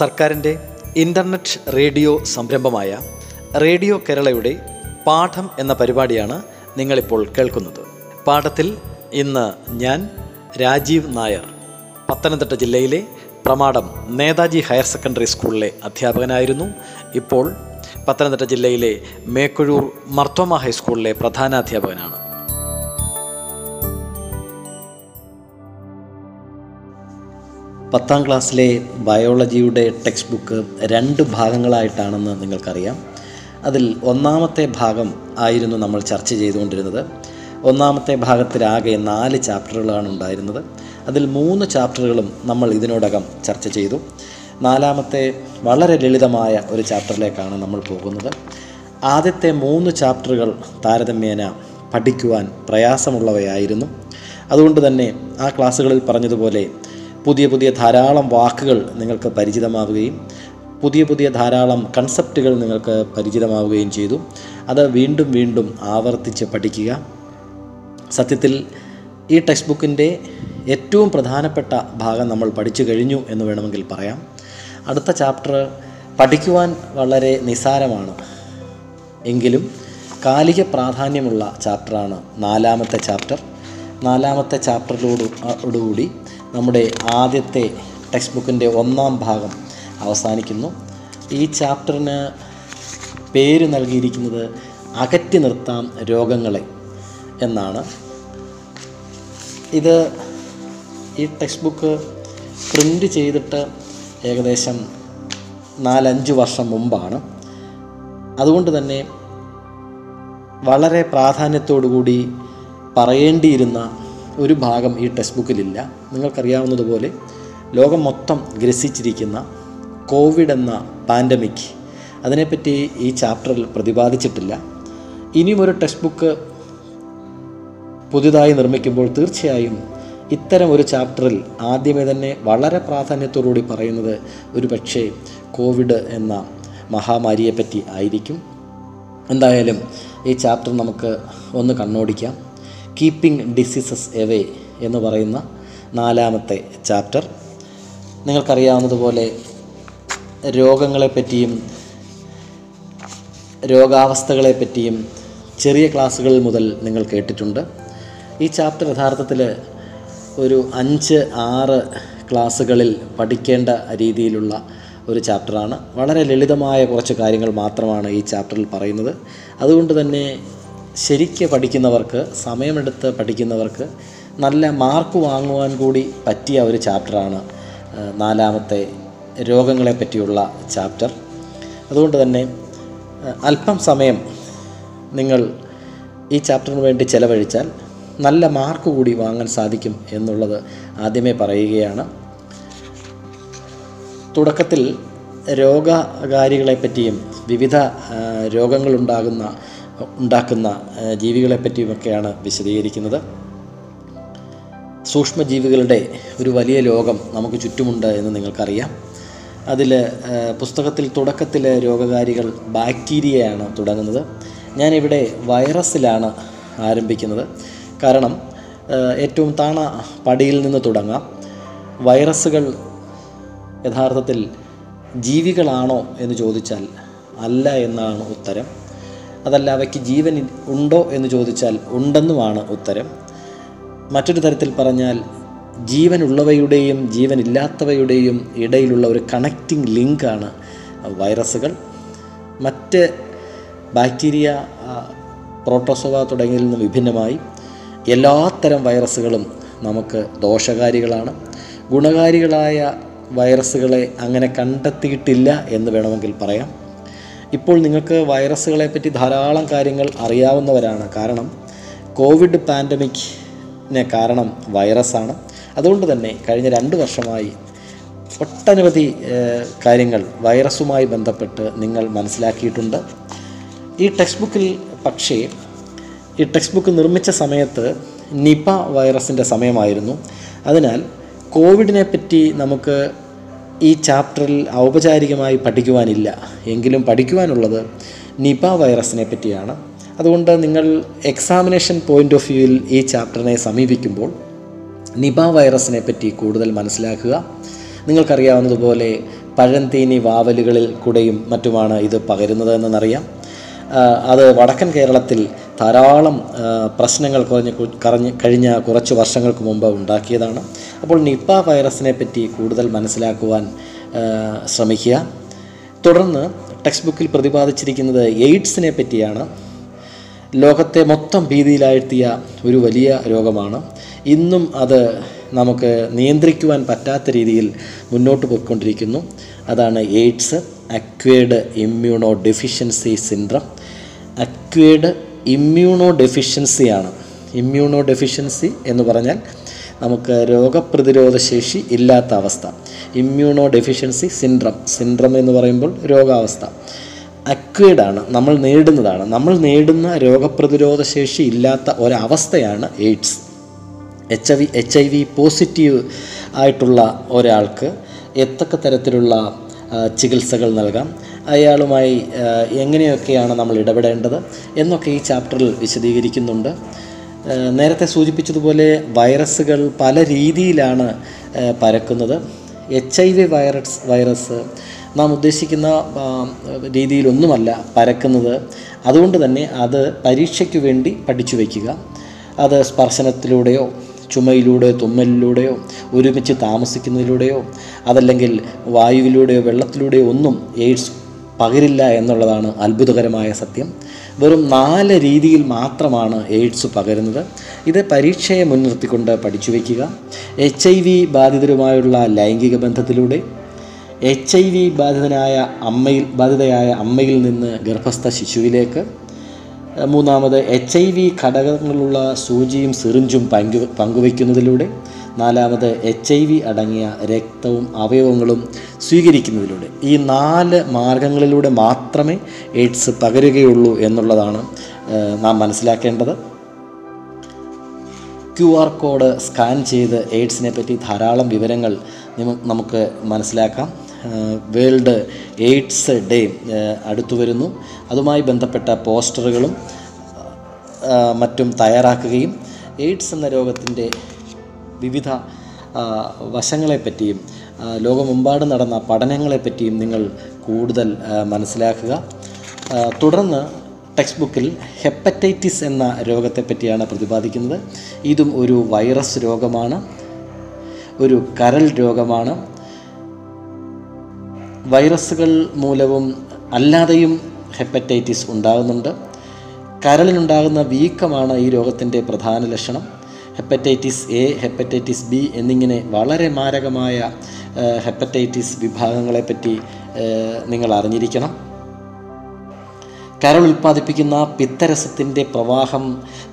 സർക്കാരിന്റെ internet radio സംരംഭമായ radio കേരളയുടെ പാഠം എന്ന പരിപാടിയാണ് നിങ്ങളിപ്പോൾ കേൾക്കുന്നത്. പാഠത്തിൽ ഇന്ന് ഞാൻ രാജീവ് നായർ പത്തനംതിട്ട ജില്ലയിലെ പ്രമാടം നേതാജി ഹയർ സെക്കൻഡറി സ്കൂളിലെ അധ്യാപകനായിരുന്നു. ഇപ്പോൾ പത്തനംതിട്ട ജില്ലയിലെ മേക്കുഴൂർ മർത്തോമ ഹൈസ്കൂളിലെ പ്രധാനാധ്യാപകനാണ്. പത്താം ക്ലാസ്സിലെ ബയോളജിയുടെ ടെക്സ്റ്റ് ബുക്ക് രണ്ട് ഭാഗങ്ങളായിട്ടാണെന്ന് നിങ്ങൾക്കറിയാം. അതിൽ ഒന്നാമത്തെ ഭാഗം ആയിരുന്നു നമ്മൾ ചർച്ച ചെയ്തുകൊണ്ടിരുന്നത്. ഒന്നാമത്തെ ഭാഗത്തിലാകെ നാല് ചാപ്റ്ററുകളാണ് ഉണ്ടായിരുന്നത്. അതിൽ മൂന്ന് ചാപ്റ്ററുകളും നമ്മൾ ഇതിനോടകം ചർച്ച ചെയ്തു. നാലാമത്തെ വളരെ ലളിതമായ ഒരു ചാപ്റ്ററിലേക്കാണ് നമ്മൾ പോകുന്നത്. ആദ്യത്തെ മൂന്ന് ചാപ്റ്ററുകൾ താരതമ്യേന പഠിക്കുവാൻ പ്രയാസമുള്ളവയായിരുന്നു. അതുകൊണ്ട് തന്നെ ആ ക്ലാസ്സുകളിൽ പറഞ്ഞതുപോലെ പുതിയ പുതിയ ധാരാളം വാക്കുകൾ നിങ്ങൾക്ക് പരിചിതമാവുകയും പുതിയ പുതിയ ധാരാളം കൺസെപ്റ്റുകൾ നിങ്ങൾക്ക് പരിചിതമാവുകയും ചെയ്തു. അത് വീണ്ടും വീണ്ടും ആവർത്തിച്ച് പഠിക്കുക. സത്യത്തിൽ ഈ ടെക്സ്റ്റ് ബുക്കിന്റെ ഏറ്റവും പ്രധാനപ്പെട്ട ഭാഗം നമ്മൾ പഠിച്ചു കഴിഞ്ഞു എന്ന് വേണമെങ്കിൽ പറയാം. അടുത്ത ചാപ്റ്റർ പഠിക്കുവാൻ വളരെ നിസാരമാണ് എങ്കിലും കാലിക പ്രാധാന്യമുള്ള ചാപ്റ്ററാണ് നാലാമത്തെ ചാപ്റ്റർ നാലാമത്തെ ചാപ്റ്ററിലോടുകൂടി നമ്മുടെ ആദ്യത്തെ ടെക്സ്റ്റ് ബുക്കിന്റെ ഒന്നാം ഭാഗം അവസാനിക്കുന്നു. ഈ ചാപ്റ്ററിന് പേര് നൽകിയിരിക്കുന്നത് അകറ്റി നിർത്താം രോഗങ്ങളെ എന്നാണ്. ഇത് ഈ ടെക്സ്റ്റ് ബുക്ക് പ്രിന്റ് ചെയ്തിട്ട് ഏകദേശം നാലഞ്ച് വർഷം മുമ്പാണ്. അതുകൊണ്ട് തന്നെ വളരെ പ്രാധാന്യത്തോടുകൂടി പറയേണ്ടിയിരുന്ന ഒരു ഭാഗം ഈ ടെക്സ്റ്റ് ബുക്കിലില്ല. നിങ്ങൾക്കറിയാവുന്നതുപോലെ ലോകം മൊത്തം ഗ്രസിച്ചിരിക്കുന്ന കോവിഡ് എന്ന പാൻഡമിക് അതിനെപ്പറ്റി ഈ ചാപ്റ്ററിൽ പ്രതിപാദിച്ചിട്ടില്ല. ഇനിയും ഒരു ടെക്സ്റ്റ് ബുക്ക് പുതുതായി നിർമ്മിക്കുമ്പോൾ തീർച്ചയായും ഇത്തരം ഒരു ചാപ്റ്ററിൽ ആദ്യമേ തന്നെ വളരെ പ്രാധാന്യത്തോടുകൂടി പറയുന്നത് ഒരു പക്ഷേ കോവിഡ് എന്ന മഹാമാരിയെപ്പറ്റി ആയിരിക്കും. എന്തായാലും ഈ ചാപ്റ്റർ നമുക്ക് ഒന്ന് കണ്ണോടിക്കാം. കീപ്പിംഗ് ഡിസീസസ് എവേ എന്ന് പറയുന്ന നാലാമത്തെ ചാപ്റ്റർ. നിങ്ങൾക്കറിയാവുന്നതുപോലെ രോഗങ്ങളെപ്പറ്റിയും രോഗാവസ്ഥകളെപ്പറ്റിയും ചെറിയ ക്ലാസ്സുകളിൽ മുതൽ നിങ്ങൾ കേട്ടിട്ടുണ്ട്. ഈ ചാപ്റ്റർ യഥാർത്ഥത്തിൽ ഒരു അഞ്ച് ആറ് ക്ലാസ്സുകളിൽ പഠിക്കേണ്ട രീതിയിലുള്ള ഒരു ചാപ്റ്ററാണ്. വളരെ ലളിതമായ കുറച്ച് കാര്യങ്ങൾ മാത്രമാണ് ഈ ചാപ്റ്ററിൽ പറയുന്നത്. അതുകൊണ്ട് തന്നെ ശരിക്ക് പഠിക്കുന്നവർക്ക് സമയമെടുത്ത് പഠിക്കുന്നവർക്ക് നല്ല മാർക്ക് വാങ്ങുവാൻ കൂടി പറ്റിയ ഒരു ചാപ്റ്ററാണ് നാലാമത്തെ രോഗങ്ങളെ പറ്റിയുള്ള ചാപ്റ്റർ. അതുകൊണ്ട് തന്നെ അല്പം സമയം നിങ്ങൾ ഈ ചാപ്റ്ററിന് വേണ്ടി ചിലവഴിച്ചാൽ നല്ല മാർക്ക് കൂടി വാങ്ങാൻ സാധിക്കും എന്നുള്ളത് ആദ്യമേ പറയുകയാണ്. തുടക്കത്തിൽ രോഗകാരികളെപ്പറ്റിയും വിവിധ രോഗങ്ങളുണ്ടാകുന്ന ഉണ്ടാക്കുന്ന ജീവികളെപ്പറ്റിയുമൊക്കെയാണ് വിശദീകരിക്കുന്നത്. സൂക്ഷ്മജീവികളുടെ ഒരു വലിയ ലോകം നമുക്ക് ചുറ്റുമുണ്ട് എന്ന് നിങ്ങൾക്കറിയാം. അതിൽ പുസ്തകത്തിൽ തുടക്കത്തിൽ രോഗകാരികൾ ബാക്ടീരിയയാണ് തുടങ്ങുന്നത്. ഞാനിവിടെ വൈറസിലാണ് ആരംഭിക്കുന്നത്. കാരണം ഏറ്റവും താണ പടിയിൽ നിന്ന് തുടങ്ങാം. വൈറസുകൾ യഥാർത്ഥത്തിൽ ജീവികളാണോ എന്ന് ചോദിച്ചാൽ അല്ല എന്നാണ് ഉത്തരം. അതല്ല അവയ്ക്ക് ജീവൻ ഉണ്ടോ എന്ന് ചോദിച്ചാൽ ഉണ്ടെന്നുമാണ് ഉത്തരം. മറ്റൊരു തരത്തിൽ പറഞ്ഞാൽ ജീവനുള്ളവയുടെയും ജീവനില്ലാത്തവയുടെയും ഇടയിലുള്ള ഒരു കണക്റ്റിംഗ് ലിങ്കാണ് വൈറസുകൾ. മറ്റ് ബാക്ടീരിയ പ്രോട്ടോസോവ തുടങ്ങിയതിൽ നിന്ന് വിഭിന്നമായി. എല്ലാത്തരം വൈറസുകളും നമുക്ക് ദോഷകാരികളാണ്. ഗുണകാരികളായ വൈറസുകളെ അങ്ങനെ കണ്ടെത്തിയിട്ടില്ല എന്ന് വേണമെങ്കിൽ പറയാം. ഇപ്പോൾ നിങ്ങൾക്ക് വൈറസുകളെ പറ്റി ധാരാളം കാര്യങ്ങൾ അറിയാവുന്നവരാണ്. കാരണം കോവിഡ് പാൻഡമിക്കിന് കാരണം വൈറസാണ്. അതുകൊണ്ട് തന്നെ കഴിഞ്ഞ രണ്ട് വർഷമായി ഒട്ടനവധി കാര്യങ്ങൾ വൈറസുമായി ബന്ധപ്പെട്ട് നിങ്ങൾ മനസ്സിലാക്കിയിട്ടുണ്ട്. ഈ ടെക്സ്റ്റ് ബുക്കിൽ പക്ഷേ ഈ ടെക്സ്റ്റ് ബുക്ക് നിർമ്മിച്ച സമയത്ത് നിപ വൈറസിന്റെ സമയമായിരുന്നു. അതിനാൽ കോവിഡിനെ പറ്റി നമുക്ക് ഈ ചാപ്റ്ററിൽ ഔപചാരികമായി പഠിക്കുവാനില്ല. എങ്കിലും പഠിക്കുവാനുള്ളത് നിപ വൈറസിനെ പറ്റിയാണ്. അതുകൊണ്ട് നിങ്ങൾ എക്സാമിനേഷൻ പോയിന്റ് ഓഫ് വ്യൂവിൽ ഈ ചാപ്റ്ററിനെ സമീപിക്കുമ്പോൾ നിപ വൈറസിനെ പറ്റി കൂടുതൽ മനസ്സിലാക്കുക. നിങ്ങൾക്കറിയാവുന്നതുപോലെ പഴന്തീനി വാവലുകളിൽ കൂടെയും മറ്റുമാണ് ഇത് പകരുന്നത് എന്നറിയാം. അത് വടക്കൻ കേരളത്തിൽ ധാരാളം പ്രശ്നങ്ങൾ കുറഞ്ഞ് കറഞ്ഞ് കഴിഞ്ഞ കുറച്ച് വർഷങ്ങൾക്ക് മുമ്പ് ഉണ്ടാക്കിയതാണ്. അപ്പോൾ നിപ്പ വൈറസിനെ പറ്റി കൂടുതൽ മനസ്സിലാക്കുവാൻ ശ്രമിക്കുക. തുടർന്ന് ടെക്സ്റ്റ് ബുക്കിൽ പ്രതിപാദിച്ചിരിക്കുന്നത് എയ്ഡ്സിനെ പറ്റിയാണ്. ലോകത്തെ മൊത്തം ഭീതിയിലാഴ്ത്തിയ ഒരു വലിയ രോഗമാണ്. ഇന്നും അത് നമുക്ക് നിയന്ത്രിക്കുവാൻ പറ്റാത്ത രീതിയിൽ മുന്നോട്ട് പോയിക്കൊണ്ടിരിക്കുന്നു. അതാണ് AIDS acquired immunodeficiency syndrome acquired immuno ഡെഫിഷ്യൻസിയാണ് ഇമ്മ്യൂണോ ഡെഫിഷ്യൻസി എന്ന് പറഞ്ഞാൽ നമുക്ക് രോഗപ്രതിരോധ ശേഷി ഇല്ലാത്ത അവസ്ഥ. ഇമ്മ്യൂണോ ഡെഫിഷ്യൻസി സിൻഡ്രം സിൻഡ്രം എന്ന് പറയുമ്പോൾ രോഗാവസ്ഥ. അക്വേഡാണ് നമ്മൾ നേടുന്നതാണ്. നമ്മൾ നേടുന്ന രോഗപ്രതിരോധ ശേഷി ഇല്ലാത്ത ഒരവസ്ഥയാണ് AIDS. H I V H I V positive ആയിട്ടുള്ള ഒരാൾക്ക് എത്തക്ക തരത്തിലുള്ള ചികിത്സകൾ നൽകാം? അയാളുമായി എങ്ങനെയൊക്കെയാണ് നമ്മൾ ഇടപെടേണ്ടത് എന്നൊക്കെ ഈ ചാപ്റ്ററിൽ വിശദീകരിക്കുന്നുണ്ട്. നേരത്തെ സൂചിപ്പിച്ചതുപോലെ വൈറസുകൾ പല രീതിയിലാണ് പരക്കുന്നത്. H I V virus virus നാം ഉദ്ദേശിക്കുന്ന രീതിയിലൊന്നുമല്ല പരക്കുന്നത്. അതുകൊണ്ട് തന്നെ അത് പരീക്ഷയ്ക്ക് വേണ്ടി പഠിച്ചു വയ്ക്കുക. അത് സ്പർശനത്തിലൂടെയോ ചുമയിലൂടെയോ തുമ്മലിലൂടെയോ ഒരുമിച്ച് താമസിക്കുന്നതിലൂടെയോ അതല്ലെങ്കിൽ വായുവിലൂടെയോ വെള്ളത്തിലൂടെയോ ഒന്നും എയ്ഡ്സ് പകരില്ല എന്നുള്ളതാണ് അത്ഭുതകരമായ സത്യം. വെറും നാല് രീതിയിൽ മാത്രമാണ് എയ്ഡ്സ് പകരുന്നത്. ഇത് പരീക്ഷയെ മുൻനിർത്തിക്കൊണ്ട് പഠിച്ചു വയ്ക്കുക. എച്ച് ഐ വി ബാധിതരുമായുള്ള ലൈംഗിക ബന്ധത്തിലൂടെ എച്ച് ഐ വി ബാധിതനായ അമ്മയിൽ ബാധിതയായ അമ്മയിൽ നിന്ന് ഗർഭസ്ഥ ശിശുവിലേക്ക് മൂന്നാമത് എച്ച് ഐ വി ഘടകങ്ങളുള്ള സൂചിയും സിറിഞ്ചും പങ്കു പങ്കുവയ്ക്കുന്നതിലൂടെ നാലാമത് എച്ച് ഐ വി അടങ്ങിയ രക്തവും അവയവങ്ങളും സ്വീകരിക്കുന്നതിലൂടെ ഈ നാല് മാർഗങ്ങളിലൂടെ മാത്രമേ എയ്ഡ്സ് പകരുകയുള്ളൂ എന്നുള്ളതാണ് നാം മനസ്സിലാക്കേണ്ടത്. ക്യു ആർ കോഡ് സ്കാൻ ചെയ്ത് എയ്ഡ്സിനെ പറ്റി ധാരാളം വിവരങ്ങൾ നമുക്ക് മനസ്സിലാക്കാം. വേൾഡ് എയ്ഡ്സ് ഡേ അടുത്തു വരുന്നു. അതുമായി ബന്ധപ്പെട്ട പോസ്റ്ററുകളും മറ്റും തയ്യാറാക്കുകയും എയ്ഡ്സ് എന്ന രോഗത്തിന്റെ വിവിധ വശങ്ങളെപ്പറ്റിയും ലോകമെമ്പാടും നടന്ന പഠനങ്ങളെപ്പറ്റിയും നിങ്ങൾ കൂടുതൽ മനസ്സിലാക്കുക. തുടർന്ന് ടെക്സ്റ്റ് ബുക്കിൽ ഹെപ്പറ്റൈറ്റിസ് എന്ന രോഗത്തെപ്പറ്റിയാണ് പ്രതിപാദിക്കുന്നത്. ഇതും ഒരു വൈറസ് രോഗമാണ്. ഒരു കരൾ രോഗമാണ്. വൈറസുകൾ മൂലവും അല്ലാതെയും ഹെപ്പറ്റൈറ്റിസ് ഉണ്ടാകുന്നുണ്ട്. കരളിനുണ്ടാകുന്ന വീക്കമാണ് ഈ രോഗത്തിന്റെ പ്രധാന ലക്ഷണം. ഹെപ്പറ്റൈറ്റിസ് എ ഹെപ്പറ്റൈറ്റിസ് ബി എന്നിങ്ങനെ വളരെ മാരകമായ ഹെപ്പറ്റൈറ്റിസ് വിഭാഗങ്ങളെപ്പറ്റി നിങ്ങൾ അറിഞ്ഞിരിക്കണം കരൾ ഉൽപ്പാദിപ്പിക്കുന്ന പിത്തരസത്തിന്റെ പ്രവാഹം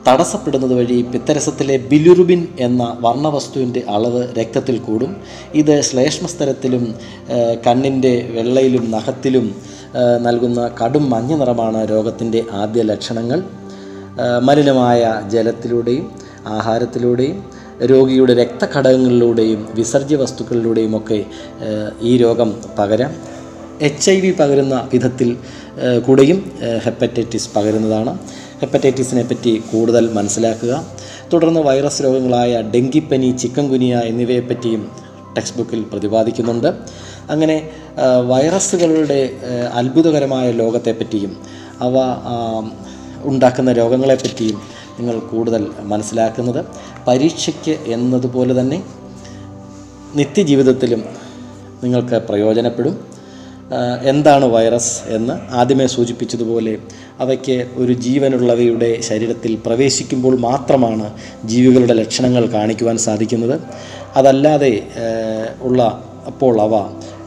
തടസ്സപ്പെടുന്നത് വഴി പിത്തരസത്തിലെ ബിലുറുബിൻ എന്ന വർണവസ്തുവിന്റെ അളവ് രക്തത്തിൽ കൂടും. ഇത് ശ്ലേഷ്മസ്തരത്തിലും കണ്ണിന്റെ വെള്ളയിലും നഖത്തിലും നൽകുന്ന കടും മഞ്ഞ നിറമാണ് രോഗത്തിന്റെ ആദ്യ ലക്ഷണങ്ങൾ. മലിനമായ ജലത്തിലൂടെയും ആഹാരത്തിലൂടെയും രോഗിയുടെ രക്തഘടകങ്ങളിലൂടെയും വിസർജ്യ വസ്തുക്കളിലൂടെയും ഒക്കെ ഈ രോഗം പകരാം. എച്ച് ഐ വി പകരുന്ന വിധത്തിൽ കൂടെയും ഹെപ്പറ്റൈറ്റിസ് പകരുന്നതാണ്. ഹെപ്പറ്റൈറ്റിസിനെ പറ്റി കൂടുതൽ മനസ്സിലാക്കുക. തുടർന്ന് വൈറസ് രോഗങ്ങളായ ഡെങ്കിപ്പനി ചിക്കൻ ഗുനിയ എന്നിവയെപ്പറ്റിയും ടെക്സ്റ്റ് ബുക്കിൽ പ്രതിപാദിക്കുന്നുണ്ട്. അങ്ങനെ വൈറസുകളുടെ അത്ഭുതകരമായ ലോകത്തെപ്പറ്റിയും അവ ഉണ്ടാക്കുന്ന രോഗങ്ങളെപ്പറ്റിയും നിങ്ങൾ കൂടുതൽ മനസ്സിലാക്കുന്നത് പരീക്ഷയ്ക്ക് എന്നതുപോലെ തന്നെ നിത്യജീവിതത്തിലും നിങ്ങൾക്ക് പ്രയോജനപ്പെടും. എന്താണ് വൈറസ് എന്ന് ആദ്യമേ സൂചിപ്പിച്ചതുപോലെ അവയ്ക്ക് ഒരു ജീവനുള്ളവയുടെ ശരീരത്തിൽ പ്രവേശിക്കുമ്പോൾ മാത്രമാണ് ജീവികളുടെ ലക്ഷണങ്ങൾ കാണിക്കുവാൻ സാധിക്കുന്നത്. അതല്ലാതെ ഉള്ള അപ്പോൾ അവ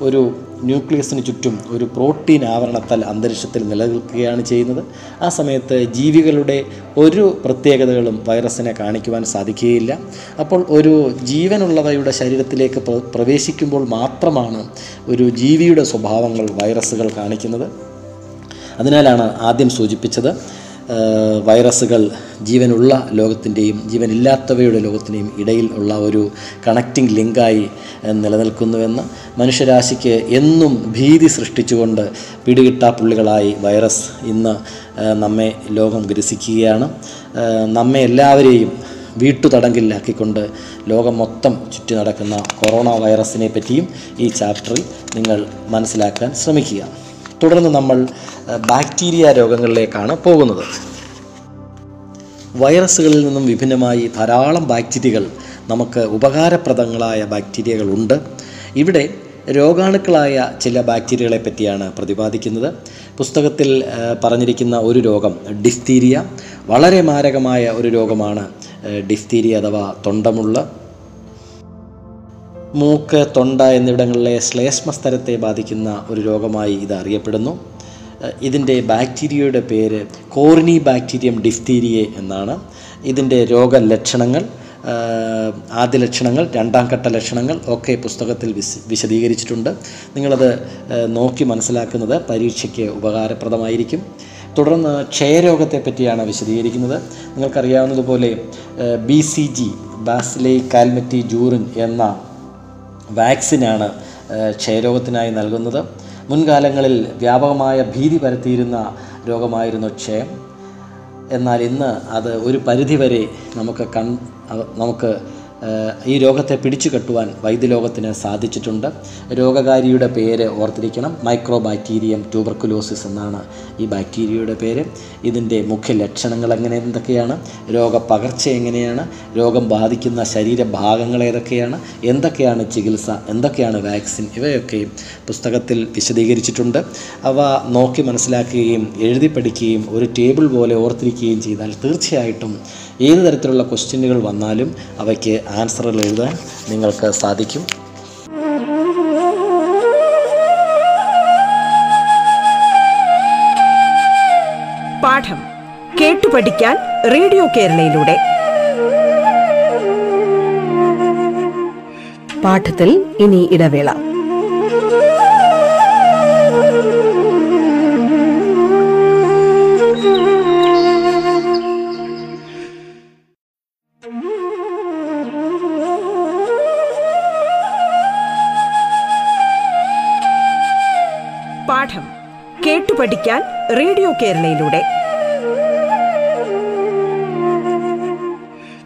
ഒരു ന്യൂക്ലിയസിന് ചുറ്റും ഒരു പ്രോട്ടീൻ ആവരണത്താൽ അന്തരീക്ഷത്തിൽ നിലനിൽക്കുകയാണ് ചെയ്യുന്നത്. ആ സമയത്ത് ജീവികളുടെ ഒരു പ്രത്യേകതകളും വൈറസിനെ കാണിക്കുവാൻ സാധിക്കുകയില്ല. അപ്പോൾ ഒരു ജീവനുള്ളവയുടെ ശരീരത്തിലേക്ക് പ്രവേശിക്കുമ്പോൾ മാത്രമാണ് ഒരു ജീവിയുടെ സ്വഭാവങ്ങൾ വൈറസുകൾ കാണിക്കുന്നത്. അതിനാലാണ് ആദ്യം സൂചിപ്പിച്ചത് വൈറസുകൾ ജീവനുള്ള ലോകത്തിന്റെയും ജീവനില്ലാത്തവയുടെ ലോകത്തിന്റെയും ഇടയിൽ ഉള്ള ഒരു കണക്റ്റിംഗ് ലിങ്കായി നിലനിൽക്കുന്നുവെന്ന് മനുഷ്യരാശിക്ക് എന്നും ഭീതി സൃഷ്ടിച്ചുകൊണ്ട് പിടികിട്ടാപ്പുള്ളികളായി വൈറസ് ഇന്ന് നമ്മെ ലോകം ഗ്രസിക്കുകയാണ് നമ്മെ എല്ലാവരെയും വീട്ടുതടങ്കിലാക്കിക്കൊണ്ട് ലോകം മൊത്തം ചുറ്റി നടക്കുന്ന കൊറോണ വൈറസിനെ പറ്റിയും ഈ ചാപ്റ്ററിൽ നിങ്ങൾ മനസ്സിലാക്കാൻ ശ്രമിക്കുക. തുടർന്ന് നമ്മൾ ബാക്ടീരിയ രോഗങ്ങളിലേക്കാണ് പോകുന്നത്. വൈറസുകളിൽ നിന്നും വിഭിന്നമായി ധാരാളം ബാക്ടീരിയകൾ നമുക്ക് ഉപകാരപ്രദങ്ങളായ ബാക്ടീരിയകളുണ്ട് ഇവിടെ രോഗാണുക്കളായ ചില ബാക്ടീരിയകളെ പറ്റിയാണ് പ്രതിപാദിക്കുന്നത്. പുസ്തകത്തിൽ പറഞ്ഞിരിക്കുന്ന ഒരു രോഗം ഡിഫ്തീരിയ. വളരെ മാരകമായ ഒരു രോഗമാണ് ഡിഫ്തീരിയ അഥവാ തൊണ്ടമുള്ള. മൂക്ക് തൊണ്ട എന്നിവിടങ്ങളിലെ ശ്ലേഷ്മസ്തരത്തെ ബാധിക്കുന്ന ഒരു രോഗമായി ഇത് അറിയപ്പെടുന്നു ഇതിന്റെ ബാക്ടീരിയയുടെ പേര് കോർണി ബാക്ടീരിയം ഡിഫ്തീരിയെ എന്നാണ്. ഇതിന്റെ രോഗലക്ഷണങ്ങൾ ആദ്യ ലക്ഷണങ്ങൾ രണ്ടാം ഘട്ട ലക്ഷണങ്ങൾ ഒക്കെ പുസ്തകത്തിൽ വിശ വിശദീകരിച്ചിട്ടുണ്ട്. നിങ്ങളത് നോക്കി മനസ്സിലാക്കുന്നത് പരീക്ഷയ്ക്ക് ഉപകാരപ്രദമായിരിക്കും. തുടർന്ന് ക്ഷയരോഗത്തെ പറ്റിയാണ് വിശദീകരിക്കുന്നത്. നിങ്ങൾക്കറിയാവുന്നതുപോലെ B C G bacille Calmette Guerin എന്ന വാക്സിനാണ് ക്ഷയരോഗത്തിനായി നൽകുന്നത്. മുൻകാലങ്ങളിൽ വ്യാപകമായ ഭീതി പരത്തിയിരുന്ന രോഗമായിരുന്നു ക്ഷയം. എന്നാൽ ഇന്ന് അത് ഒരു പരിധിവരെ നമുക്ക് കൺ നമുക്ക് ഈ രോഗത്തെ പിടിച്ചു കെട്ടുവാൻ വൈദ്യലോകത്തിന് സാധിച്ചിട്ടുണ്ട്. രോഗകാരിയുടെ പേര് ഓർത്തിരിക്കണം. മൈക്രോ ബാക്ടീരിയം ട്യൂബർക്കുലോസിസ് എന്നാണ് ഈ ബാക്ടീരിയയുടെ പേര്. ഇതിന്റെ മുഖ്യ ലക്ഷണങ്ങൾ എങ്ങനെ എന്തൊക്കെയാണ്? രോഗപകർച്ച എങ്ങനെയാണ്? രോഗം ബാധിക്കുന്ന ശരീരഭാഗങ്ങൾ ഏതൊക്കെയാണ്? എന്തൊക്കെയാണ് ചികിത്സ? എന്തൊക്കെയാണ് വാക്സിൻ? ഇവയൊക്കെ പുസ്തകത്തിൽ വിശദീകരിച്ചിട്ടുണ്ട്. അവ നോക്കി മനസ്സിലാക്കുകയും എഴുതി പഠിക്കുകയും ഒരു ടേബിൾ പോലെ ഓർത്തിരിക്കുകയും ചെയ്താൽ തീർച്ചയായിട്ടും ഏത് തരത്തിലുള്ള ക്വസ്റ്റ്യനുകൾ വന്നാലും അവയ്ക്ക് ആൻസറുകൾ എഴുതാൻ നിങ്ങൾക്ക് സാധിക്കും. പാഠം കേട്ടു പഠിക്കാൻ റേഡിയോ കേരളയിലൂടെ. പാഠത്തിൽ ഇനി ഇടവേള. റേഡിയോ കേരളയിലൂടെ.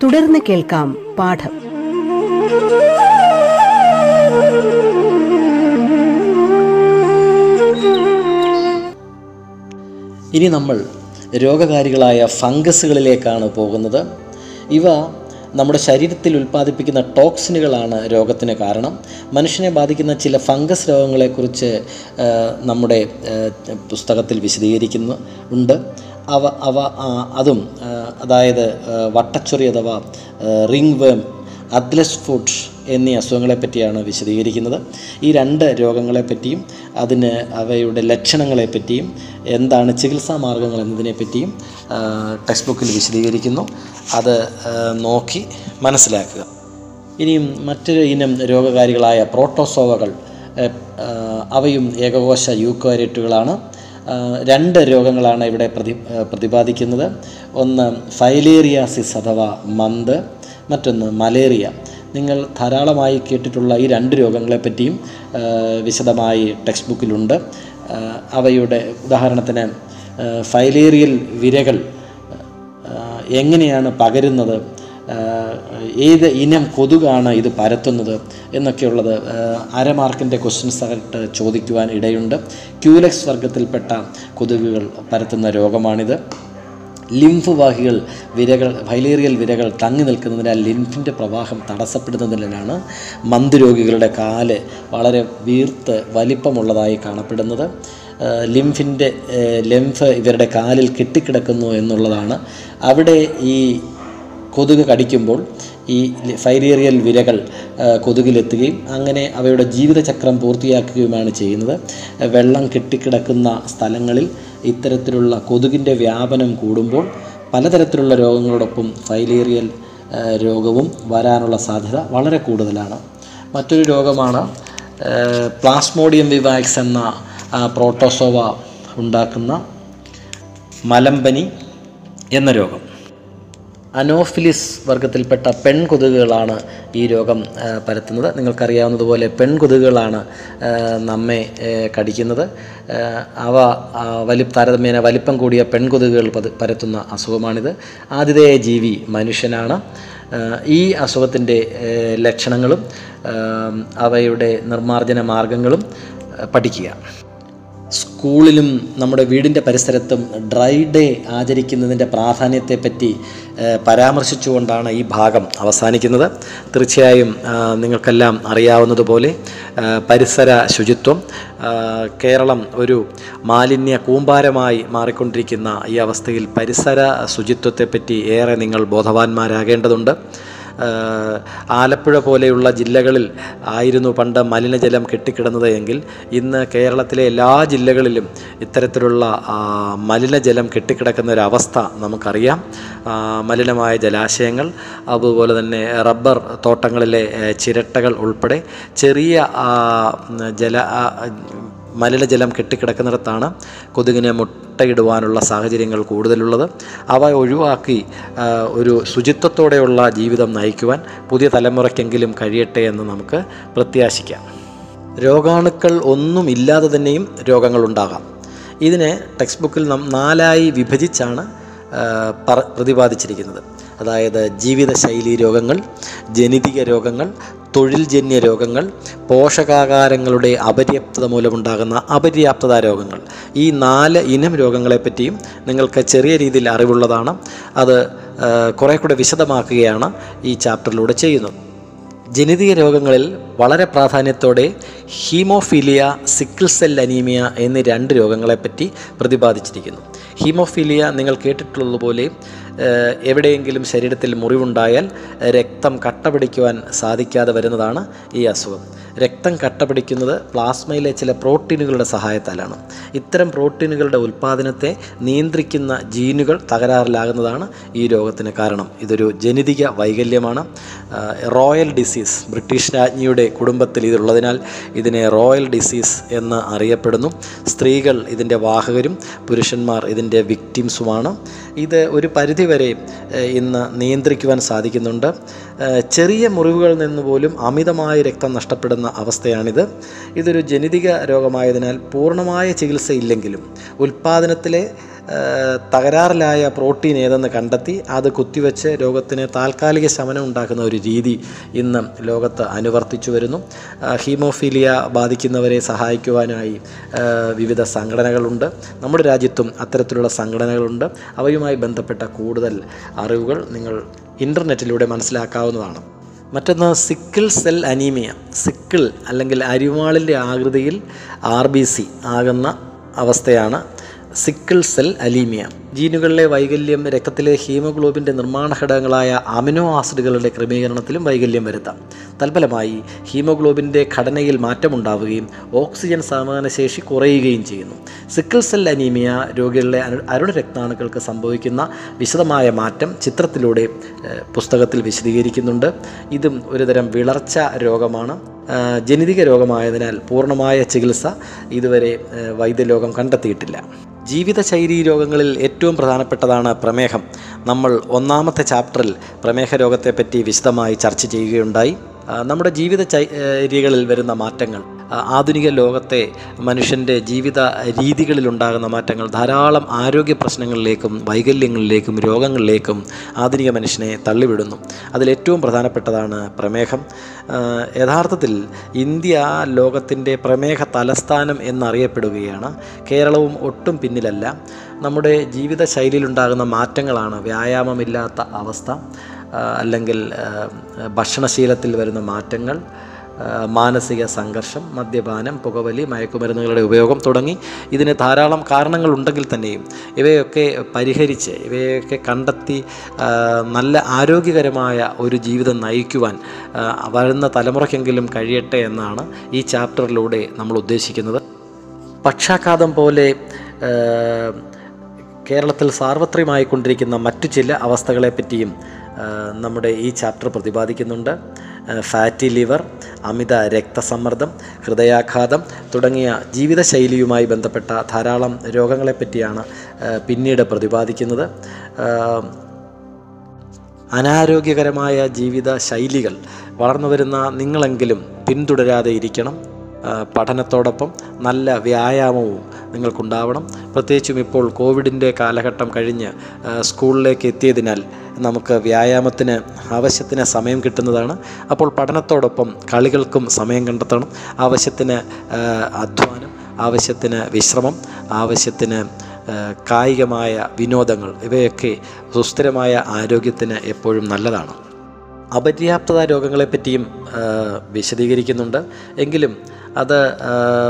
തുടർന്ന് കേൾക്കാം പാഠം. ഇനി നമ്മൾ രോഗകാരികളായ ഫംഗസുകളിലേക്കാണ് പോകുന്നത്. ഇവ നമ്മുടെ ശരീരത്തിൽ ഉൽപ്പാദിപ്പിക്കുന്ന ടോക്സിനുകളാണ് രോഗത്തിന് കാരണം. മനുഷ്യനെ ബാധിക്കുന്ന ചില ഫംഗസ് രോഗങ്ങളെക്കുറിച്ച് നമ്മുടെ പുസ്തകത്തിൽ വിശദീകരിക്കുന്നു ഉണ്ട്. അവ അവ അതും അതായത് വട്ടച്ചൊറി അഥവാ റിംഗ് വേം അത്ലസ് ഫുഡ് എന്നീ അസുഖങ്ങളെ പറ്റിയാണ് വിശദീകരിക്കുന്നത്. ഈ രണ്ട് രോഗങ്ങളെപ്പറ്റിയും അതിന് അവയുടെ ലക്ഷണങ്ങളെപ്പറ്റിയും എന്താണ് ചികിത്സാ മാർഗങ്ങൾ എന്നതിനെപ്പറ്റിയും ടെക്സ്റ്റ് ബുക്കിൽ വിശദീകരിക്കുന്നു. അത് നോക്കി മനസ്സിലാക്കുക. ഇനിയും മറ്റൊരു ഇനം രോഗകാരികളായ പ്രോട്ടോസോവകൾ അവയും ഏകകോശ യൂക്കോരേറ്റുകളാണ് രണ്ട് രോഗങ്ങളാണ് ഇവിടെ പ്രതി പ്രതിപാദിക്കുന്നത്. ഒന്ന് ഫൈലേറിയാസിസ് അഥവാ മന്ത് മറ്റൊന്ന് മലേറിയ. നിങ്ങൾ ധാരാളമായി കേട്ടിട്ടുള്ള ഈ രണ്ട് രോഗങ്ങളെപ്പറ്റിയും വിശദമായി ടെക്സ്റ്റ് ബുക്കിലുണ്ട് അവയുടെ ഉദാഹരണത്തിന് ഫൈലേറിയൽ വിരകൾ എങ്ങനെയാണ് പകരുന്നത് ഏത് ഇനം കൊതുകാണ് ഇത് പരത്തുന്നത് എന്നൊക്കെയുള്ളത് അരമാർക്കിന്റെ ക്വസ്റ്റ്യൻസ് ആയിട്ട് ചോദിക്കുവാൻ ഇടയുണ്ട്. ക്യൂലെക്സ് വർഗത്തിൽപ്പെട്ട കൊതുകുകൾ പരത്തുന്ന രോഗമാണിത്. ലിംഫ് വാഹികൾ വിരകൾ ഫൈലേറിയൽ വിരകൾ തങ്ങി നിൽക്കുന്നതിനാൽ ലിംഫിന്റെ പ്രവാഹം തടസ്സപ്പെടുന്നതിനാണ് മന്ദുരോഗികളുടെ കാൽ വളരെ വീർത്ത് വലിപ്പമുള്ളതായി കാണപ്പെടുന്നത്. ലിംഫിന്റെ ലിംഫ് ഇവരുടെ കാലിൽ കെട്ടിക്കിടക്കുന്നു എന്നുള്ളതാണ്. അവിടെ ഈ കൊതുക് കടിക്കുമ്പോൾ ഈ ഫൈലേറിയൽ വിരകൾ കൊതുകിലെത്തുകയും അങ്ങനെ അവയുടെ ജീവിതചക്രം പൂർത്തിയാക്കുകയുമാണ് ചെയ്യുന്നത്. വെള്ളം കെട്ടിക്കിടക്കുന്ന സ്ഥലങ്ങളിൽ ഇത്തരത്തിലുള്ള കൊതുകിന്റെ വ്യാപനം കൂടുമ്പോൾ പലതരത്തിലുള്ള രോഗങ്ങളോടൊപ്പം ഫൈലേറിയൽ രോഗവും വരാനുള്ള സാധ്യത വളരെ കൂടുതലാണ്. മറ്റൊരു രോഗമാണ് പ്ലാസ്മോഡിയം വിവാക്സ് എന്ന പ്രോട്ടോസോവ ഉണ്ടാക്കുന്ന മലമ്പനി എന്ന രോഗം. അനോഫിലിസ് വർഗത്തിൽപ്പെട്ട പെൺകൊതുകുകളാണ് ഈ രോഗം പരത്തുന്നത്. നിങ്ങൾക്കറിയാവുന്നതുപോലെ പെൺകൊതുകുകളാണ് നമ്മെ കടിക്കുന്നത്. അവ വലി താരതമ്യേന വലിപ്പം കൂടിയ പെൺകൊതുകുകൾ പരത്തുന്ന അസുഖമാണിത്. ആതിഥേയ ജീവി മനുഷ്യനാണ്. ഈ അസുഖത്തിന്റെ ലക്ഷണങ്ങളും അവയുടെ നിർമ്മാർജന മാർഗങ്ങളും പഠിക്കുക. സ്കൂളിലും നമ്മുടെ വീടിന്റെ പരിസരത്തും ഡ്രൈ ഡേ ആചരിക്കുന്നതിന്റെ പ്രാധാന്യത്തെപ്പറ്റി പരാമർശിച്ചുകൊണ്ടാണ് ഈ ഭാഗം അവസാനിക്കുന്നത്. തീർച്ചയായും നിങ്ങൾക്കെല്ലാം അറിയാവുന്നതുപോലെ പരിസര ശുചിത്വം കേരളം ഒരു മാലിന്യ കൂമ്പാരമായി മാറിക്കൊണ്ടിരിക്കുന്ന ഈ അവസ്ഥയിൽ പരിസര ശുചിത്വത്തെപ്പറ്റി ഏറെ നിങ്ങൾ ബോധവാന്മാരാകേണ്ടതുണ്ട്. ആലപ്പുഴ പോലെയുള്ള ജില്ലകളിൽ ആയിരുന്നു പണ്ട് മലിനജലം കെട്ടിക്കിടന്നത് എങ്കിൽ ഇന്ന് കേരളത്തിലെ എല്ലാ ജില്ലകളിലും ഇത്തരത്തിലുള്ള മലിനജലം കെട്ടിക്കിടക്കുന്ന ഒരു അവസ്ഥ നമുക്കറിയാം. മലിനമായ ജലാശയങ്ങൾ അതുപോലെ തന്നെ റബ്ബർ തോട്ടങ്ങളിലെ ചിരട്ടകൾ ഉൾപ്പെടെ ചെറിയ ജല മലിനജലം കെട്ടിക്കിടക്കുന്നിടത്താണ് കൊതുകിന് മുട്ടയിടുവാനുള്ള സാഹചര്യങ്ങൾ കൂടുതലുള്ളത്. അവ ഒഴിവാക്കി ഒരു ശുചിത്വത്തോടെയുള്ള ജീവിതം നയിക്കുവാൻ പുതിയ തലമുറയ്ക്കെങ്കിലും കഴിയട്ടെ എന്ന് നമുക്ക് പ്രത്യാശിക്കാം. രോഗാണുക്കൾ ഒന്നും ഇല്ലാതെ തന്നെയും രോഗങ്ങളുണ്ടാകാം ഇതിനെ ടെക്സ്റ്റ് ബുക്കിൽ നാലായി വിഭജിച്ചാണ് പ്രതിപാദിച്ചിരിക്കുന്നത്. അതായത് ജീവിതശൈലി രോഗങ്ങൾ ജനിതിക രോഗങ്ങൾ തൊഴിൽജന്യ രോഗങ്ങൾ പോഷകാഹാരങ്ങളുടെ അപര്യാപ്തത മൂലമുണ്ടാകുന്ന അപര്യാപ്തത രോഗങ്ങൾ. ഈ നാല് ഇനം രോഗങ്ങളെപ്പറ്റിയും നിങ്ങൾക്ക് ചെറിയ രീതിയിൽ അറിവുള്ളതാണ്. അത് കുറേ കൂടെ വിശദമാക്കുകയാണ് ഈ ചാപ്റ്ററിലൂടെ ചെയ്യുന്നത്. ജനിതക രോഗങ്ങളിൽ വളരെ പ്രാധാന്യത്തോടെ ഹീമോഫീലിയ സിക്കിൾ സെൽ അനീമിയ എന്നീ രണ്ട് രോഗങ്ങളെപ്പറ്റി പ്രതിപാദിച്ചിരിക്കുന്നു. ഹീമോഫീലിയ നിങ്ങൾ കേട്ടിട്ടുള്ളതുപോലെ എവിടെയെങ്കിലും ശരീരത്തിൽ മുറിവുണ്ടായാൽ രക്തം കട്ട പിടിക്കുവാൻ സാധിക്കാതെ വരുന്നതാണ് ഈ അസുഖം. രക്തം കട്ട പിടിക്കുന്നത് പ്ലാസ്മയിലെ ചില പ്രോട്ടീനുകളുടെ സഹായത്താലാണ്. ഇത്തരം പ്രോട്ടീനുകളുടെ ഉൽപ്പാദനത്തെ നിയന്ത്രിക്കുന്ന ജീനുകൾ തകരാറിലാകുന്നതാണ് ഈ രോഗത്തിന് കാരണം. ഇതൊരു ജനിതിക വൈകല്യമാണ്. റോയൽ ഡിസീസ് ബ്രിട്ടീഷ് രാജ്ഞിയുടെ കുടുംബത്തിൽ ഇതുള്ളതിനാൽ ഇതിനെ റോയൽ ഡിസീസ് എന്ന് അറിയപ്പെടുന്നു. സ്ത്രീകൾ ഇതിന്റെ വാഹകരും പുരുഷന്മാർ ഇതിന്റെ വിക്ടിംസുമാണ് ഇത് ഒരു പരിധിവരെ ഏഹ്, ഇന്ന് നിയന്ത്രിക്കുവാൻ സാധിക്കുന്നുണ്ട്. ചെറിയ മുറിവുകളിൽ നിന്ന് പോലും അമിതമായ രക്തം നഷ്ടപ്പെടുന്ന അവസ്ഥയാണിത്. ഇതൊരു ജനിതിക രോഗമായതിനാൽ പൂർണമായ ചികിത്സയില്ലെങ്കിലും ഉൽപ്പാദനത്തിലെ തകരാറിലായ പ്രോട്ടീൻ ഏതെന്ന് കണ്ടെത്തി അത് കുത്തിവെച്ച് രോഗത്തിന് താൽക്കാലിക ശമനം ഉണ്ടാക്കുന്ന ഒരു രീതി ഇന്ന് ലോകത്ത് അനുവർത്തിച്ചു വരുന്നു. ഹീമോഫീലിയ ബാധിക്കുന്നവരെ സഹായിക്കുവാനായി വിവിധ സംഘടനകളുണ്ട്. നമ്മുടെ രാജ്യത്തും അത്തരത്തിലുള്ള സംഘടനകളുണ്ട്. അവയുമായി ബന്ധപ്പെട്ട കൂടുതൽ അറിവുകൾ നിങ്ങൾ ഇന്റർനെറ്റിലൂടെ മനസ്സിലാക്കാവുന്നതാണ്. മറ്റൊന്ന് സിക്കിൾ സെൽ അനീമിയ. സിക്കിൾ അല്ലെങ്കിൽ അരിവാളിന്റെ ആകൃതിയിൽ ആർ ബി സി ആകുന്ന അവസ്ഥയാണ് സിക്കിൾ സെൽ അലീമിയ. ജീനുകളിലെ വൈകല്യം രക്തത്തിലെ ഹീമോഗ്ലോബിന്റെ നിർമ്മാണ ഘടകങ്ങളായ അമിനോ ആസിഡുകളുടെ ക്രമീകരണത്തിലും വൈകല്യം വരുത്താം. തൽഫലമായി ഹീമോഗ്ലോബിന്റെ ഘടനയിൽ മാറ്റമുണ്ടാവുകയും ഓക്സിജൻ സമാനശേഷി കുറയുകയും ചെയ്യുന്നു. സിക്കിൾ സെൽ അനീമിയ രോഗികളിലെ അരു അരുണ രക്താണുക്കൾക്ക് സംഭവിക്കുന്ന വിശദമായ മാറ്റം ചിത്രത്തിലൂടെ പുസ്തകത്തിൽ വിശദീകരിക്കുന്നുണ്ട്. ഇതും ഒരുതരം വിളർച്ച രോഗമാണ്. ജനിതക രോഗമായതിനാൽ പൂർണമായ ചികിത്സ ഇതുവരെ വൈദ്യലോകം കണ്ടെത്തിയിട്ടില്ല. ജീവിതശൈലി രോഗങ്ങളിൽ ഏറ്റവും പ്രധാനപ്പെട്ടതാണ് പ്രമേഹം. നമ്മൾ ഒന്നാമത്തെ ചാപ്റ്ററിൽ പ്രമേഹ രോഗത്തെപ്പറ്റി വിശദമായി ചർച്ച ചെയ്യുകയുണ്ടായി. നമ്മുടെ ജീവിത ചര്യകളിൽ വരുന്ന മാറ്റങ്ങൾ ആധുനിക ലോകത്തെ മനുഷ്യന്റെ ജീവിത രീതികളിലുണ്ടാകുന്ന മാറ്റങ്ങൾ ധാരാളം ആരോഗ്യ പ്രശ്നങ്ങളിലേക്കും വൈകല്യങ്ങളിലേക്കും രോഗങ്ങളിലേക്കും ആധുനിക മനുഷ്യനെ തള്ളിവിടുന്നു. അതിലേറ്റവും പ്രധാനപ്പെട്ടതാണ് പ്രമേഹം. യഥാർത്ഥത്തിൽ ഇന്ത്യ ലോകത്തിന്റെ പ്രമേഹ തലസ്ഥാനം എന്നറിയപ്പെടുകയാണ്. കേരളവും ഒട്ടും പിന്നിലല്ല. നമ്മുടെ ജീവിത ശൈലിയിലുണ്ടാകുന്ന മാറ്റങ്ങളാണ് വ്യായാമമില്ലാത്ത അവസ്ഥ അല്ലെങ്കിൽ ഭക്ഷണശീലത്തിൽ വരുന്ന മാറ്റങ്ങൾ മാനസിക സംഘർഷം മദ്യപാനം പുകവലി മയക്കുമരുന്നുകളുടെ ഉപയോഗം തുടങ്ങി ഇതിന് ധാരാളം കാരണങ്ങളുണ്ടെങ്കിൽ തന്നെയും ഇവയൊക്കെ പരിഹരിച്ച് ഇവയൊക്കെ കണ്ടെത്തി നല്ല ആരോഗ്യകരമായ ഒരു ജീവിതം നയിക്കുവാൻ വരുന്ന തലമുറയ്ക്കെങ്കിലും കഴിയട്ടെ എന്നാണ് ഈ ചാപ്റ്ററിലൂടെ നമ്മൾ ഉദ്ദേശിക്കുന്നത്. പക്ഷാഘാതം പോലെ കേരളത്തിൽ സാർവത്രികമായി കൊണ്ടിരിക്കുന്ന മറ്റു ചില അവസ്ഥകളെപ്പറ്റിയും നമ്മുടെ ഈ ചാപ്റ്റർ പ്രതിപാദിക്കുന്നുണ്ട്. ഫാറ്റി ലിവർ അമിത രക്തസമ്മർദ്ദം ഹൃദയാഘാതം തുടങ്ങിയ ജീവിതശൈലിയുമായി ബന്ധപ്പെട്ട ധാരാളം രോഗങ്ങളെപ്പറ്റിയാണ് പിന്നീട് പ്രതിപാദിക്കുന്നത്. അനാരോഗ്യകരമായ ജീവിത ശൈലികൾ വളർന്നു വരുന്ന നിങ്ങളെങ്കിലും പിന്തുടരാതെ ഇരിക്കണം. പഠനത്തോടൊപ്പം നല്ല വ്യായാമവും നിങ്ങൾക്കുണ്ടാവണം. പ്രത്യേകിച്ചും ഇപ്പോൾ കോവിഡിന്റെ കാലഘട്ടം കഴിഞ്ഞ് സ്കൂളിലേക്ക് എത്തിയതിനാൽ നമുക്ക് വ്യായാമത്തിന് ആവശ്യത്തിന് സമയം കിട്ടുന്നതാണ്. അപ്പോൾ പഠനത്തോടൊപ്പം കളികൾക്കും സമയം കണ്ടെത്തണം. ആവശ്യത്തിന് അധ്വാനം ആവശ്യത്തിന് വിശ്രമം ആവശ്യത്തിന് കായികമായ വിനോദങ്ങൾ ഇവയൊക്കെ സുസ്ഥിരമായ ആരോഗ്യത്തിന് എപ്പോഴും നല്ലതാണ്. അപര്യാപ്തത രോഗങ്ങളെപ്പറ്റിയും വിശദീകരിക്കുന്നുണ്ട്. എങ്കിലും അത്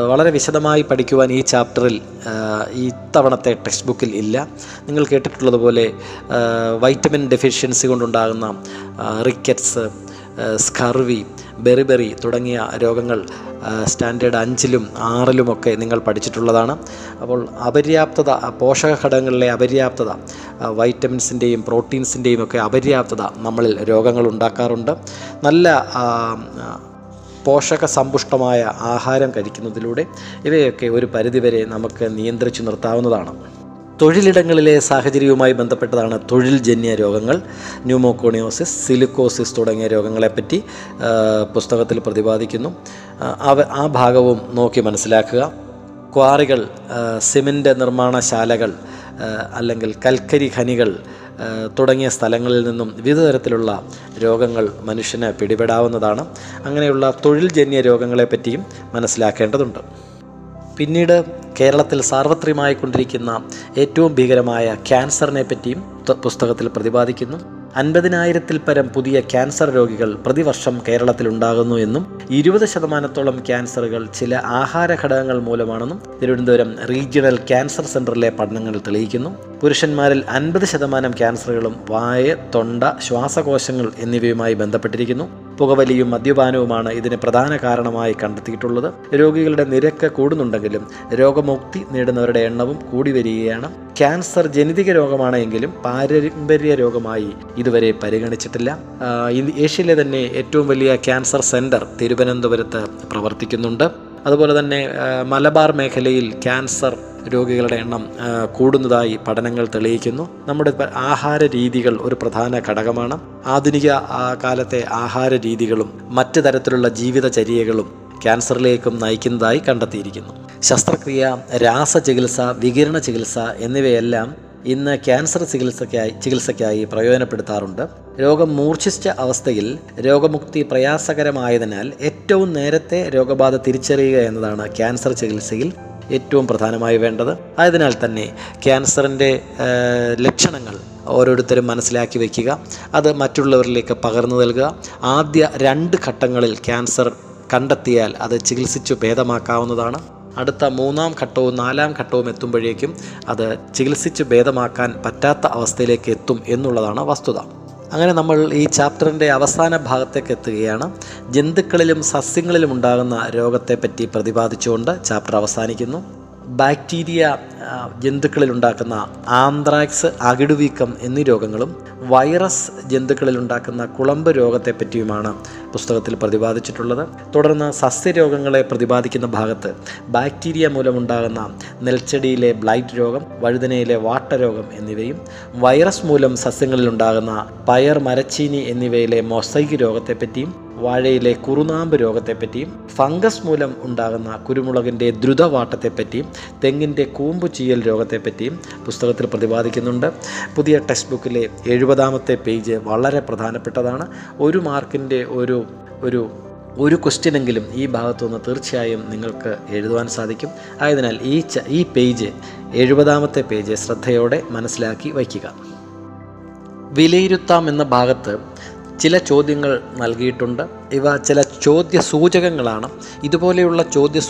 വളരെ വിശദമായി പഠിക്കുവാൻ ഈ ചാപ്റ്ററിൽ ഈ ഇത്തവണത്തെ ടെക്സ്റ്റ് ബുക്കിൽ ഇല്ല. നിങ്ങൾ കേട്ടിട്ടുള്ളതുപോലെ വൈറ്റമിൻ ഡെഫിഷ്യൻസി കൊണ്ടുണ്ടാകുന്ന റിക്കറ്റ്സ് സ്കർവി ബെറിബെറി തുടങ്ങിയ രോഗങ്ങൾ സ്റ്റാൻഡേർഡ് അഞ്ചിലും ആറിലുമൊക്കെ നിങ്ങൾ പഠിച്ചിട്ടുള്ളതാണ്. അപ്പോൾ അപര്യാപ്തത പോഷക ഘടകങ്ങളിലെ അപര്യാപ്തത വൈറ്റമിൻസിന്റെയും പ്രോട്ടീൻസിന്റെയും ഒക്കെ അപര്യാപ്തത നമ്മളിൽ രോഗങ്ങൾ ഉണ്ടാക്കാറുണ്ട്. നല്ല പോഷക സമ്പുഷ്ടമായ ആഹാരം കഴിക്കുന്നതിലൂടെ ഇവയൊക്കെ ഒരു പരിധിവരെ നമുക്ക് നിയന്ത്രിച്ചു നിർത്താവുന്നതാണ്. തൊഴിലിടങ്ങളിലെ സാഹചര്യവുമായി ബന്ധപ്പെട്ടതാണ് തൊഴിൽ ജന്യ രോഗങ്ങൾ ന്യൂമോക്കോണിയോസിസ് സിലിക്കോസിസ് തുടങ്ങിയ രോഗങ്ങളെപ്പറ്റി പുസ്തകത്തിൽ പ്രതിപാദിക്കുന്നു. അവ ആ ഭാഗവും നോക്കി മനസ്സിലാക്കുക. ക്വാറികൾ സിമന്റ് നിർമ്മാണശാലകൾ അല്ലെങ്കിൽ കൽക്കരി ഖനികൾ തുടങ്ങിയ സ്ഥലങ്ങളിൽ നിന്നും വിവിധ തരത്തിലുള്ള രോഗങ്ങൾ മനുഷ്യന് പിടിപെടാവുന്നതാണ്. അങ്ങനെയുള്ള തൊഴിൽജന്യ രോഗങ്ങളെപ്പറ്റിയും മനസ്സിലാക്കേണ്ടതുണ്ട്. പിന്നീട് കേരളത്തിൽ സാർവത്രികമായി കൊണ്ടിരിക്കുന്ന ഏറ്റവും ഭീകരമായ ക്യാൻസറിനെ പറ്റിയും പുസ്തകത്തിൽ പ്രതിപാദിക്കുന്നു. അൻപതിനായിരത്തിൽ പരം പുതിയ ക്യാൻസർ രോഗികൾ പ്രതിവർഷം കേരളത്തിലുണ്ടാകുന്നു എന്നും ഇരുപത് ശതമാനത്തോളം ക്യാൻസറുകൾ ചില ആഹാര ഘടകങ്ങൾ മൂലമാണെന്നും തിരുവനന്തപുരം റീജിയണൽ ക്യാൻസർ സെന്ററിലെ പഠനങ്ങൾ തെളിയിക്കുന്നു. പുരുഷന്മാരിൽ അൻപത് ശതമാനം ക്യാൻസറുകളും വായ തൊണ്ട ശ്വാസകോശങ്ങൾ എന്നിവയുമായി ബന്ധപ്പെട്ടിരിക്കുന്നു. പുകവലിയും മദ്യപാനവുമാണ് ഇതിന് പ്രധാന കാരണമായി കണ്ടെത്തിയിട്ടുള്ളത്. രോഗികളുടെ നിരക്ക് കൂടുന്നുണ്ടെങ്കിലും രോഗമുക്തി നേടുന്നവരുടെ എണ്ണവും കൂടി വരികയാണ്. ക്യാൻസർ ജനിതക രോഗമാണെങ്കിലും പാരമ്പര്യ രോഗമായി ഇതുവരെ പരിഗണിച്ചിട്ടില്ല. ഏഷ്യയിലെ തന്നെ ഏറ്റവും വലിയ ക്യാൻസർ സെന്റർ തിരുവനന്തപുരത്ത് പ്രവർത്തിക്കുന്നുണ്ട്. അതുപോലെ തന്നെ മലബാർ മേഖലയിൽ ക്യാൻസർ രോഗികളുടെ എണ്ണം കൂടുന്നതായി പഠനങ്ങൾ തെളിയിക്കുന്നു. നമ്മുടെ ആഹാര രീതികൾ ഒരു പ്രധാന ഘടകമാണ്. ആധുനിക കാലത്തെ ആഹാര രീതികളും മറ്റ് തരത്തിലുള്ള ജീവിതചര്യകളും ക്യാൻസറിലേക്കും നയിക്കുന്നതായി കണ്ടെത്തിയിരിക്കുന്നു. ശസ്ത്രക്രിയ രാസചികിത്സ വികിരണ ചികിത്സ എന്നിവയെല്ലാം ഇന്ന് ക്യാൻസർ ചികിത്സയ്ക്കായി ചികിത്സയ്ക്കായി പ്രയോജനപ്പെടുത്താറുണ്ട്. രോഗം മൂർച്ഛിച്ച അവസ്ഥയിൽ രോഗമുക്തി പ്രയാസകരമായതിനാൽ ഏറ്റവും നേരത്തെ രോഗബാധ തിരിച്ചറിയുക എന്നതാണ് ക്യാൻസർ ചികിത്സയിൽ ഏറ്റവും പ്രധാനമായി വേണ്ടത്. ആയതിനാൽ തന്നെ ക്യാൻസറിന്റെ ലക്ഷണങ്ങൾ ഓരോരുത്തരും മനസ്സിലാക്കി വയ്ക്കുക അത് മറ്റുള്ളവരിലേക്ക് പകർന്നു നൽകുക. ആദ്യ രണ്ട് ഘട്ടങ്ങളിൽ ക്യാൻസർ കണ്ടെത്തിയാൽ അത് ചികിത്സിച്ചു ഭേദമാക്കാവുന്നതാണ്. അടുത്ത മൂന്നാം ഘട്ടവും നാലാം ഘട്ടവും എത്തുമ്പോഴേക്കും അത് ചികിത്സിച്ച് ഭേദമാക്കാൻ പറ്റാത്ത അവസ്ഥയിലേക്ക് എത്തും എന്നുള്ളതാണ് വസ്തുത. അങ്ങനെ നമ്മൾ ഈ ചാപ്റ്ററിന്റെ അവസാന ഭാഗത്തേക്ക് എത്തുകയാണ്. ജന്തുക്കളിലും സസ്യങ്ങളിലും ഉണ്ടാകുന്ന രോഗത്തെപ്പറ്റി പ്രതിപാദിച്ചുകൊണ്ട് ചാപ്റ്റർ അവസാനിക്കുന്നു. ബാക്ടീരിയ ജന്തുക്കളിൽ ഉണ്ടാക്കുന്ന ആന്ത്രാക്സ് അകിടുവീക്കം എന്നീ രോഗങ്ങളും വൈറസ് ജന്തുക്കളിൽ ഉണ്ടാക്കുന്ന കുളമ്പ് രോഗത്തെ പറ്റിയുമാണ് പുസ്തകത്തിൽ പ്രതിപാദിച്ചിട്ടുള്ളത്. തുടർന്ന് സസ്യരോഗങ്ങളെ പ്രതിപാദിക്കുന്ന ഭാഗത്ത് ബാക്ടീരിയ മൂലമുണ്ടാകുന്ന നെൽച്ചെടിയിലെ ബ്ലൈറ്റ് രോഗം വഴുതനയിലെ വാട്ടരോഗം എന്നിവയും വൈറസ് മൂലം സസ്യങ്ങളിൽ ഉണ്ടാകുന്ന പയർ മരച്ചീനി എന്നിവയിലെ മൊസൈക്ക് രോഗത്തെപ്പറ്റിയും വാഴയിലെ കുറുനാമ്പ് രോഗത്തെപ്പറ്റിയും ഫംഗസ് മൂലം ഉണ്ടാകുന്ന കുരുമുളകിന്റെ ദ്രുതവാട്ടത്തെപ്പറ്റിയും തെങ്ങിന്റെ കൂമ്പ് ചീയൽ രോഗത്തെപ്പറ്റിയും പുസ്തകത്തിൽ പ്രതിപാദിക്കുന്നുണ്ട്. പുതിയ ടെക്സ്റ്റ് ബുക്കിലെ എഴുപതാമത്തെ പേജ് വളരെ പ്രധാനപ്പെട്ടതാണ്. ഒരു മാർക്കിന്റെ ഒരു ഒരു ഒരു ക്വസ്റ്റ്യനെങ്കിലും ഈ ഭാഗത്തുനിന്ന് തീർച്ചയായും നിങ്ങൾക്ക് എഴുതുവാൻ സാധിക്കും. ആയതിനാൽ ഈ ഈ പേജ് എഴുപതാമത്തെ പേജ് ശ്രദ്ധയോടെ മനസ്സിലാക്കി വയ്ക്കുക. വിലയിരുത്താം എന്ന ഭാഗത്ത് ചില ചോദ്യങ്ങൾ നൽകിയിട്ടുണ്ട്. ഇവ ചില ചോദ്യ സൂചകങ്ങളാണ് ഇതുപോലെയുള്ള ചോദ്യ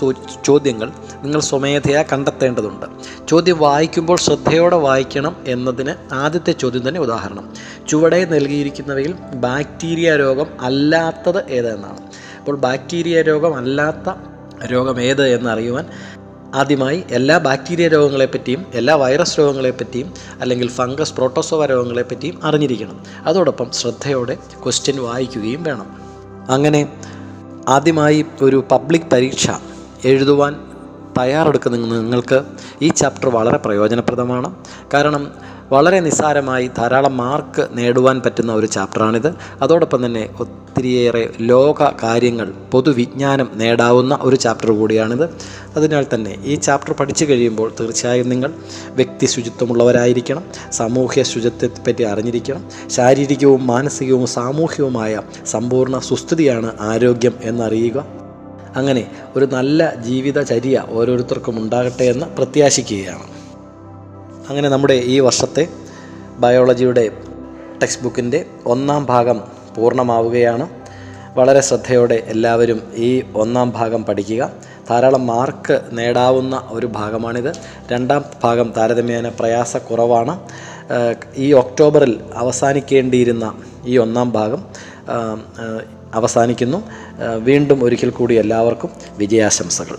ചോദ്യങ്ങൾ നിങ്ങൾ സ്വമേധയാ കണ്ടെത്തേണ്ടതുണ്ട്. ചോദ്യം വായിക്കുമ്പോൾ ശ്രദ്ധയോടെ വായിക്കണം എന്നതിന് ആദ്യത്തെ ചോദ്യം തന്നെ ഉദാഹരണം. ചുവടെ നൽകിയിരിക്കുന്നവയിൽ ബാക്ടീരിയ രോഗം അല്ലാത്തത് ഏതെന്നാണ്. അപ്പോൾ ബാക്ടീരിയ രോഗം അല്ലാത്ത രോഗം ഏത് എന്നറിയുവാൻ ആദ്യമായി എല്ലാ ബാക്ടീരിയ രോഗങ്ങളെപ്പറ്റിയും എല്ലാ വൈറസ് രോഗങ്ങളെപ്പറ്റിയും അല്ലെങ്കിൽ ഫംഗസ് പ്രോട്ടോസോവ രോഗങ്ങളെപ്പറ്റിയും അറിഞ്ഞിരിക്കണം. അതോടൊപ്പം ശ്രദ്ധയോടെ ക്വസ്റ്റ്യൻ വായിക്കുകയും വേണം. അങ്ങനെ ആദ്യമായി ഒരു പബ്ലിക് പരീക്ഷ എഴുതുവാൻ തയ്യാറെടുക്കുന്ന നിങ്ങൾക്ക് ഈ ചാപ്റ്റർ വളരെ പ്രയോജനപ്രദമാണ്. കാരണം വളരെ നിസ്സാരമായി ധാരാളം മാർക്ക് നേടുവാൻ പറ്റുന്ന ഒരു ചാപ്റ്ററാണിത് അതോടൊപ്പം തന്നെ ഒത്തിരിയേറെ ലോക കാര്യങ്ങൾ പൊതുവിജ്ഞാനം നേടാവുന്ന ഒരു ചാപ്റ്റർ കൂടിയാണിത്. അതിനാൽ തന്നെ ഈ ചാപ്റ്റർ പഠിച്ചു കഴിയുമ്പോൾ തീർച്ചയായും നിങ്ങൾ വ്യക്തി ശുചിത്വമുള്ളവരായിരിക്കണം സാമൂഹ്യ ശുചിത്വത്തെപ്പറ്റി അറിഞ്ഞിരിക്കണം ശാരീരികവും മാനസികവും സാമൂഹികവുമായ സമ്പൂർണ സുസ്ഥിതിയാണ് ആരോഗ്യം എന്നറിയുക. അങ്ങനെ ഒരു നല്ല ജീവിതചര്യ ഓരോരുത്തർക്കും ഉണ്ടാകട്ടെ എന്ന് പ്രത്യാശിക്കുകയാണ്. അങ്ങനെ നമ്മുടെ ഈ വർഷത്തെ ബയോളജിയുടെ ടെക്സ്റ്റ് ബുക്കിന്റെ ഒന്നാം ഭാഗം പൂർണമാവുകയാണ്. വളരെ ശ്രദ്ധയോടെ എല്ലാവരും ഈ ഒന്നാം ഭാഗം പഠിക്കുക. ധാരാളം മാർക്ക് നേടാവുന്ന ഒരു ഭാഗമാണിത്. രണ്ടാം ഭാഗം താരതമ്യേന പ്രയാസക്കുറവാണ്. ഈ ഒക്ടോബറിൽ അവസാനിക്കേണ്ടിയിരുന്ന ഈ ഒന്നാം ഭാഗം അവസാനിക്കുന്നു. വീണ്ടും ഒരിക്കൽ കൂടി എല്ലാവർക്കും വിജയാശംസകൾ.